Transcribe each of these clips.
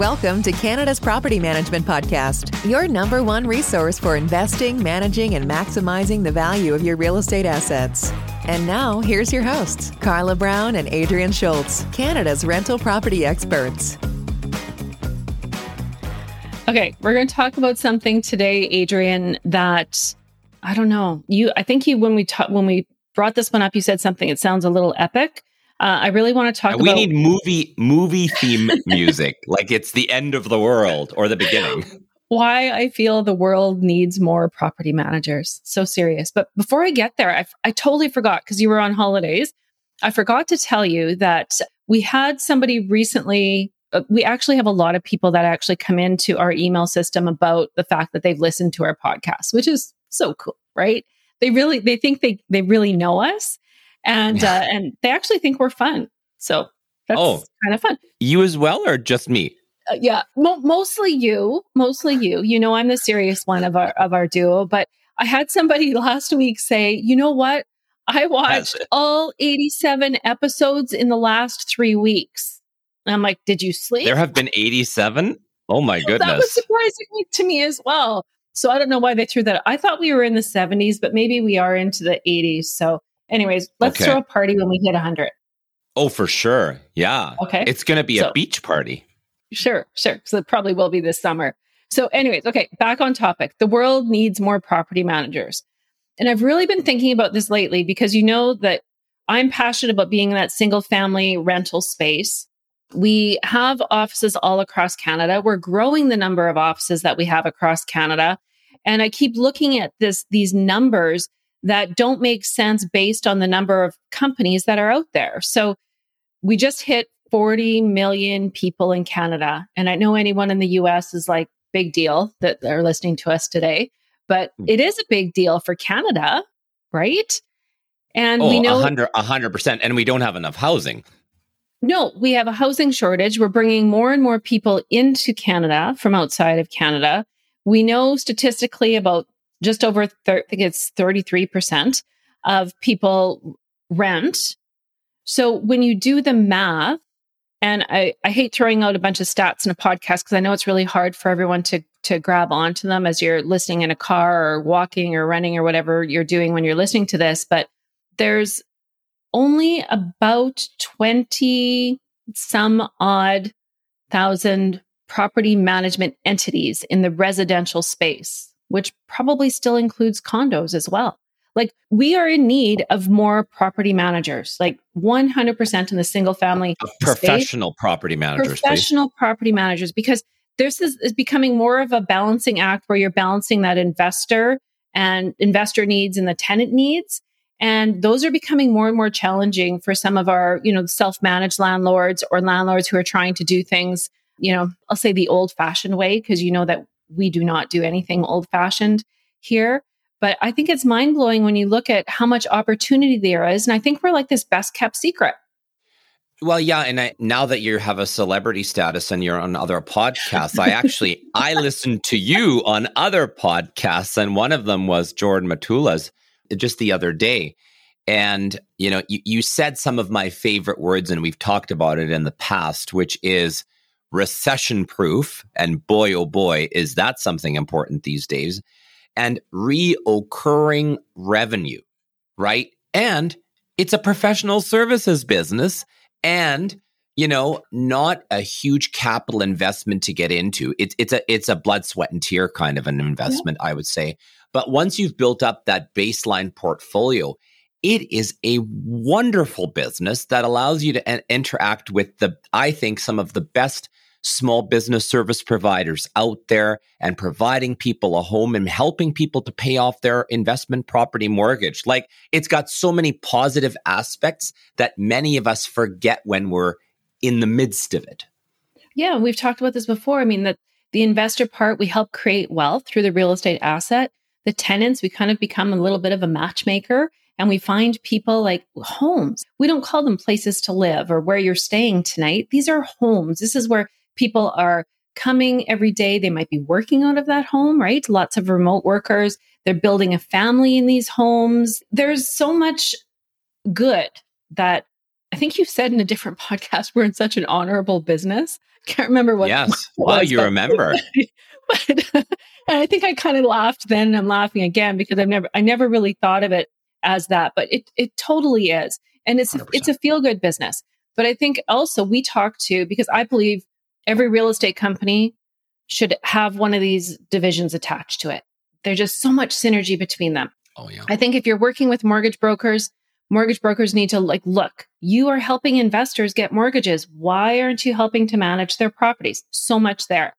Welcome to Canada's Property Management Podcast, your number one resource for investing, managing, and maximizing the value of your real estate assets. And now, here's your hosts, Carla Browne and Adrian Schulz, Canada's rental property experts. Okay, we're going to talk about something today, Adrian, that I don't know. You I think you when we ta- when we brought this one up, you said something it sounds a little epic. Uh, I really want to talk about. we about need movie movie theme music, like it's the end of the world or the beginning. why I feel the world needs more property managers. So serious. But before I get there, I, I totally forgot because you were on holidays. I forgot to tell you that we had somebody recently. Uh, we actually have a lot of people that actually come into our email system about the fact that they've listened to our podcast, which is so cool, right? They really they think they they really know us and uh, and they actually think we're fun. So that's Oh. kind of fun. You as well, or just me? Uh, yeah, mo- mostly you, mostly you. You know, I'm the serious one of our of our duo. But I had somebody last week say, you know what? I watched all 87 episodes in the last three weeks. And I'm like, did you sleep? There have been eighty-seven. Oh my goodness. that was surprising to me as well. So I don't know why they threw that. I thought we were in the 70s, but maybe we are into the 80s. So, anyways, let's Okay. throw a party when we hit 100. Oh, for sure. Yeah, Okay. it's going to be So- a beach party. Sure, sure. So it probably will be this summer. So, anyways, okay, back on topic. The world needs more property managers. And I've really been thinking about this lately because you know that I'm passionate about being in that single family rental space. We have offices all across Canada. We're growing the number of offices that we have across Canada. And I keep looking at this, these numbers that don't make sense based on the number of companies that are out there. So we just hit 40 million people in Canada. And I know anyone in the US is like, big deal that they're listening to us today, but Hmm. it is a big deal for Canada, right? And Oh, we know hundred, a hundred percent, and we don't have enough housing. no, we have a housing shortage. We're bringing more and more people into Canada from outside of Canada. We know statistically about just over, thir- I think it's 33% of people rent. So when you do the math, and I, I hate throwing out a bunch of stats in a podcast because I know it's really hard for everyone to, to grab onto them as you're listening in a car or walking or running or whatever you're doing when you're listening to this. But there's only about 20 some odd thousand property management entities in the residential space, which probably still includes condos as well. Like we are in need of more property managers, like 100% in the single family A space professional property managers, please. professional property managers because this is, is becoming more of a balancing act where you're balancing that investor and investor needs and the tenant needs and those are becoming more and more challenging for some of our you know self-managed landlords or landlords who are trying to do things you know i'll say the old fashioned way because you know that we do not do anything old fashioned here but i think it's mind blowing when you look at how much opportunity there is and i think we're like this best kept secret Well, yeah, and I, now that you have a celebrity status and you're on other podcasts, I actually I listened to you on other podcasts, and one of them was Jordan Matula's uh, just the other day. And you know, you, you said some of my favorite words, and we've talked about it in the past, which is recession proof. And boy, oh boy, is that something important these days. And reoccurring revenue, right? And it's a professional services business and you know not a huge capital investment to get into it's it's a it's a blood sweat and tear kind of an investment i would say but once you've built up that baseline portfolio it is a wonderful business that allows you to interact with the i think some of the best small business service providers out there and providing people a home and helping people to pay off their investment property mortgage like it's got so many positive aspects that many of us forget when we're in the midst of it. Yeah, we've talked about this before. I mean, that the investor part, we help create wealth through the real estate asset. The tenants, we kind of become a little bit of a matchmaker and we find people like homes. We don't call them places to live or where you're staying tonight. These are homes. This is where people are coming every day. They might be working out of that home, right? Lots of remote workers. They're building a family in these homes. There's so much good that I think you said in a different podcast, we're in such an honorable business. I can't remember what. Yes. Well, you remember. but and I think I kind of laughed then and I'm laughing again because I've never, I never really thought of it as that, but it, it totally is. And it's, 100%. it's a feel good business. But I think also we talk to, because I believe every real estate company should have one of these divisions attached to it. There's just so much synergy between them. Oh, yeah. I think if you're working with mortgage brokers, mortgage brokers need to like, look, you are helping investors get mortgages. Why aren't you helping to manage their properties? So much there.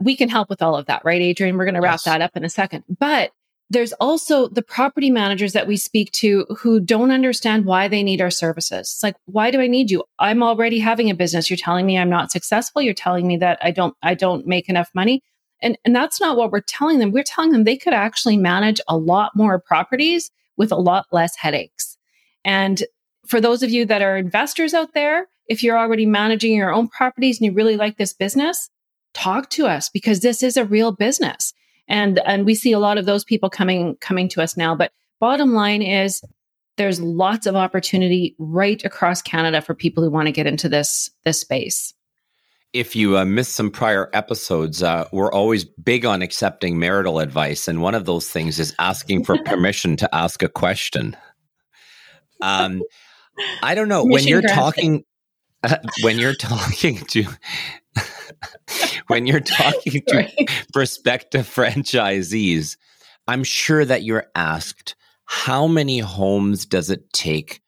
We can help with all of that, right, Adrian? We're going to wrap yes. that up in a second. But there's also the property managers that we speak to who don't understand why they need our services. It's like, why do I need you? I'm already having a business. You're telling me I'm not successful. You're telling me that I don't, I don't make enough money. And, and that's not what we're telling them. We're telling them they could actually manage a lot more properties with a lot less headaches. And for those of you that are investors out there, if you're already managing your own properties and you really like this business, talk to us because this is a real business. And and we see a lot of those people coming coming to us now, but bottom line is there's lots of opportunity right across Canada for people who want to get into this this space. If you uh, missed some prior episodes, uh, we're always big on accepting marital advice, and one of those things is asking for permission to ask a question. Um, I don't know when you're talking uh, when you're talking to when you're talking to prospective franchisees, I'm sure that you're asked how many homes does it take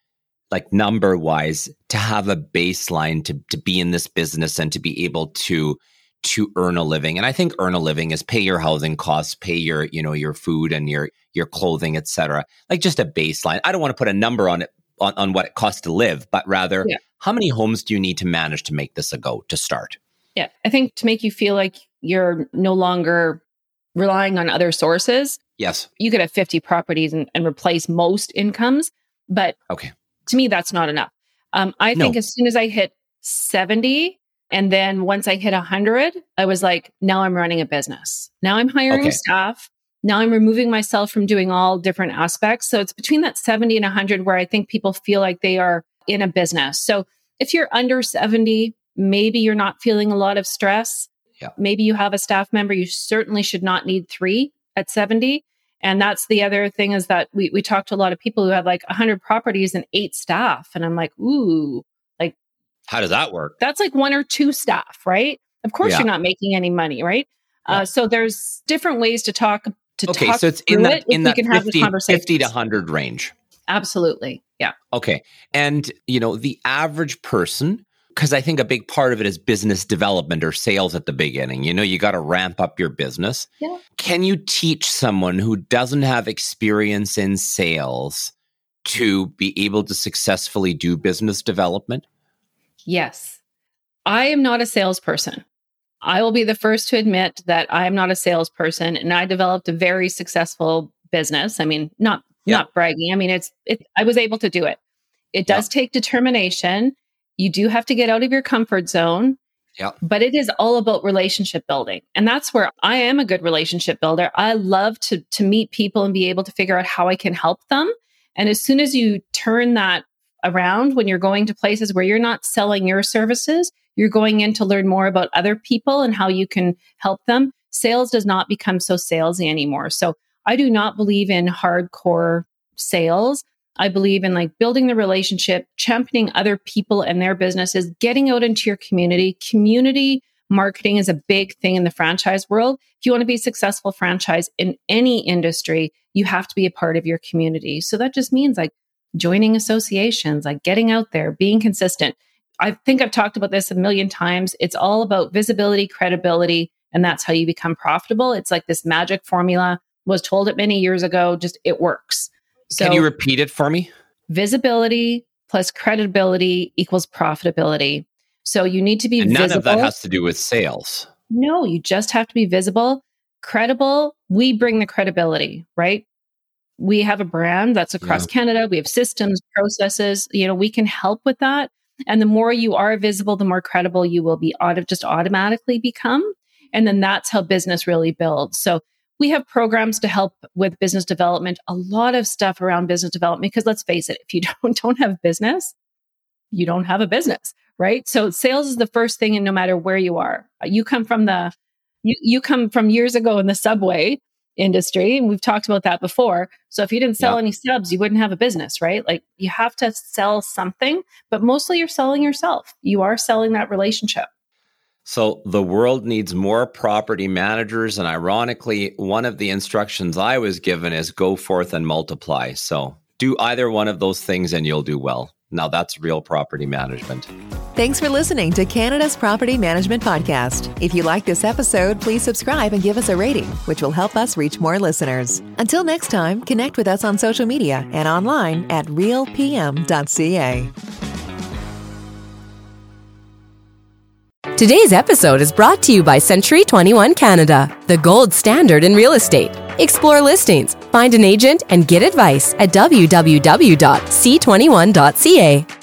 like number wise to have a baseline to to be in this business and to be able to to earn a living? And i think earn a living is pay your housing costs pay your you know your food and your your clothing etc like just a baseline. I don't want to put a number on it on, on what it costs to live but rather yeah. how many homes do you need to manage to make this a go to start yeah. I think to make you feel like you're no longer relying on other sources. Yes. You could have 50 properties and, and replace most incomes. But okay. to me, that's not enough. Um, I no. think as soon as I hit 70, and then once I hit 100, I was like, now I'm running a business. Now I'm hiring okay. staff. Now I'm removing myself from doing all different aspects. So it's between that 70 and 100 where I think people feel like they are in a business. So if you're under 70, Maybe you're not feeling a lot of stress. Yeah. Maybe you have a staff member. You certainly should not need three at 70. And that's the other thing is that we, we talked to a lot of people who have like 100 properties and eight staff. And I'm like, ooh, like, how does that work? That's like one or two staff, right? Of course, yeah. you're not making any money, right? Yeah. Uh, so there's different ways to talk to okay, talk so it's in that, it in that 50, 50 to 100 range. Absolutely. Yeah. Okay. And, you know, the average person because I think a big part of it is business development or sales at the beginning. You know, you got to ramp up your business. Yeah. Can you teach someone who doesn't have experience in sales to be able to successfully do business development? Yes. I am not a salesperson. I will be the first to admit that I am not a salesperson and I developed a very successful business. I mean, not yeah. not bragging. I mean, it's it, I was able to do it. It does yeah. take determination you do have to get out of your comfort zone. Yeah. But it is all about relationship building. And that's where I am a good relationship builder. I love to to meet people and be able to figure out how I can help them. And as soon as you turn that around when you're going to places where you're not selling your services, you're going in to learn more about other people and how you can help them. Sales does not become so salesy anymore. So I do not believe in hardcore sales. I believe in like building the relationship, championing other people and their businesses, getting out into your community. Community marketing is a big thing in the franchise world. If you want to be a successful franchise in any industry, you have to be a part of your community. So that just means like joining associations, like getting out there, being consistent. I think I've talked about this a million times. It's all about visibility, credibility, and that's how you become profitable. It's like this magic formula was told it many years ago, just it works. So, Can you repeat it for me? Visibility plus credibility equals profitability. So you need to be and none visible. of that has to do with sales. No, you just have to be visible, credible. We bring the credibility, right? We have a brand that's across yeah. Canada. We have systems, processes. You know, we can help with that. And the more you are visible, the more credible you will be auto- just automatically become. And then that's how business really builds. So we have programs to help with business development, a lot of stuff around business development. Because let's face it, if you don't, don't have business, you don't have a business, right? So sales is the first thing and no matter where you are. Uh, you come from the you you come from years ago in the subway industry and we've talked about that before. So if you didn't sell any subs, you wouldn't have a business, right? Like you have to sell something, but mostly you're selling yourself. You are selling that relationship. So the world needs more property managers. And ironically, one of the instructions I was given is go forth and multiply. So do either one of those things and you'll do well. Now that's real property management. Thanks for listening to Canada's Property Management Podcast. If you like this episode, please subscribe and give us a rating, which will help us reach more listeners. Until next time, connect with us on social media and online at realpm.ca. Today's episode is brought to you by Century 21 Canada, the gold standard in real estate. Explore listings, find an agent, and get advice at www.c21.ca.